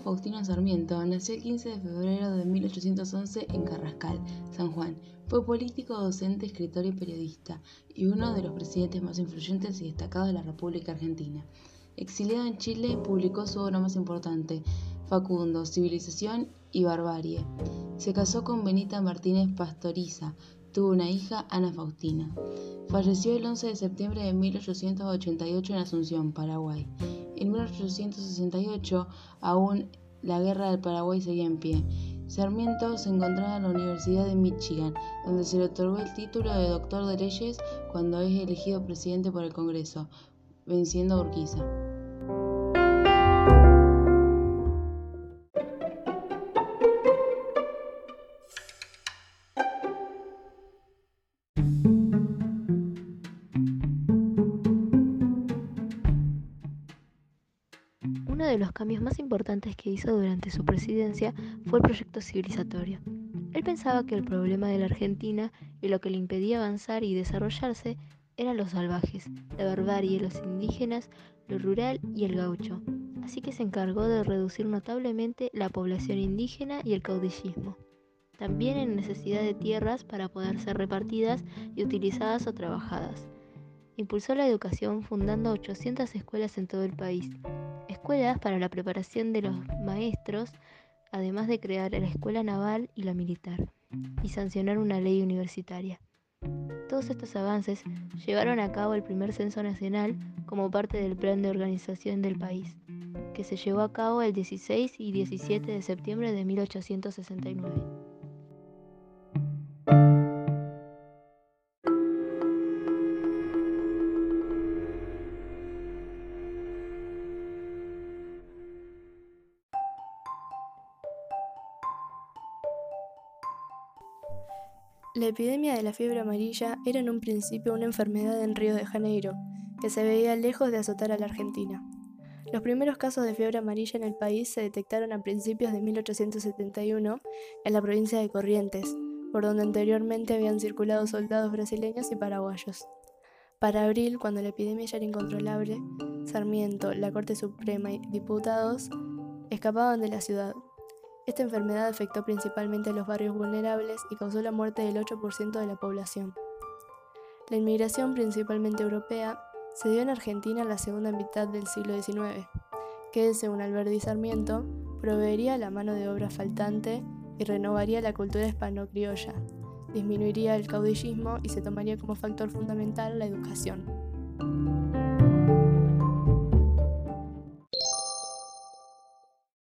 Faustino Sarmiento nació el 15 de febrero de 1811 en Carrascal, San Juan. Fue político, docente, escritor y periodista, y uno de los presidentes más influyentes y destacados de la República Argentina. Exiliado en Chile, publicó su obra más importante, Facundo, Civilización y Barbarie. Se casó con Benita Martínez Pastoriza, tuvo una hija, Ana Faustina. Falleció el 11 de septiembre de 1888 en Asunción, Paraguay. En 1868, aún la guerra del Paraguay seguía en pie. Sarmiento se encontraba en la Universidad de Michigan, donde se le otorgó el título de doctor de leyes cuando es elegido presidente por el Congreso, venciendo a Urquiza. Uno de los cambios más importantes que hizo durante su presidencia fue el proyecto civilizatorio. Él pensaba que el problema de la Argentina y lo que le impedía avanzar y desarrollarse eran los salvajes, la barbarie, los indígenas, lo rural y el gaucho. Así que se encargó de reducir notablemente la población indígena y el caudillismo. También en necesidad de tierras para poder ser repartidas y utilizadas o trabajadas. Impulsó la educación fundando 800 escuelas en todo el país, escuelas para la preparación de los maestros, además de crear la escuela naval y la militar, y sancionar una ley universitaria. Todos estos avances llevaron a cabo el primer censo nacional como parte del plan de organización del país, que se llevó a cabo el 16 y 17 de septiembre de 1869. La epidemia de la fiebre amarilla era en un principio una enfermedad en Río de Janeiro, que se veía lejos de azotar a la Argentina. Los primeros casos de fiebre amarilla en el país se detectaron a principios de 1871 en la provincia de Corrientes, por donde anteriormente habían circulado soldados brasileños y paraguayos. Para abril, cuando la epidemia ya era incontrolable, Sarmiento, la Corte Suprema y diputados escapaban de la ciudad, esta enfermedad afectó principalmente a los barrios vulnerables y causó la muerte del 8% de la población. La inmigración, principalmente europea, se dio en Argentina en la segunda mitad del siglo XIX, que, según Alberti Sarmiento, proveería la mano de obra faltante y renovaría la cultura hispano-criolla, disminuiría el caudillismo y se tomaría como factor fundamental la educación.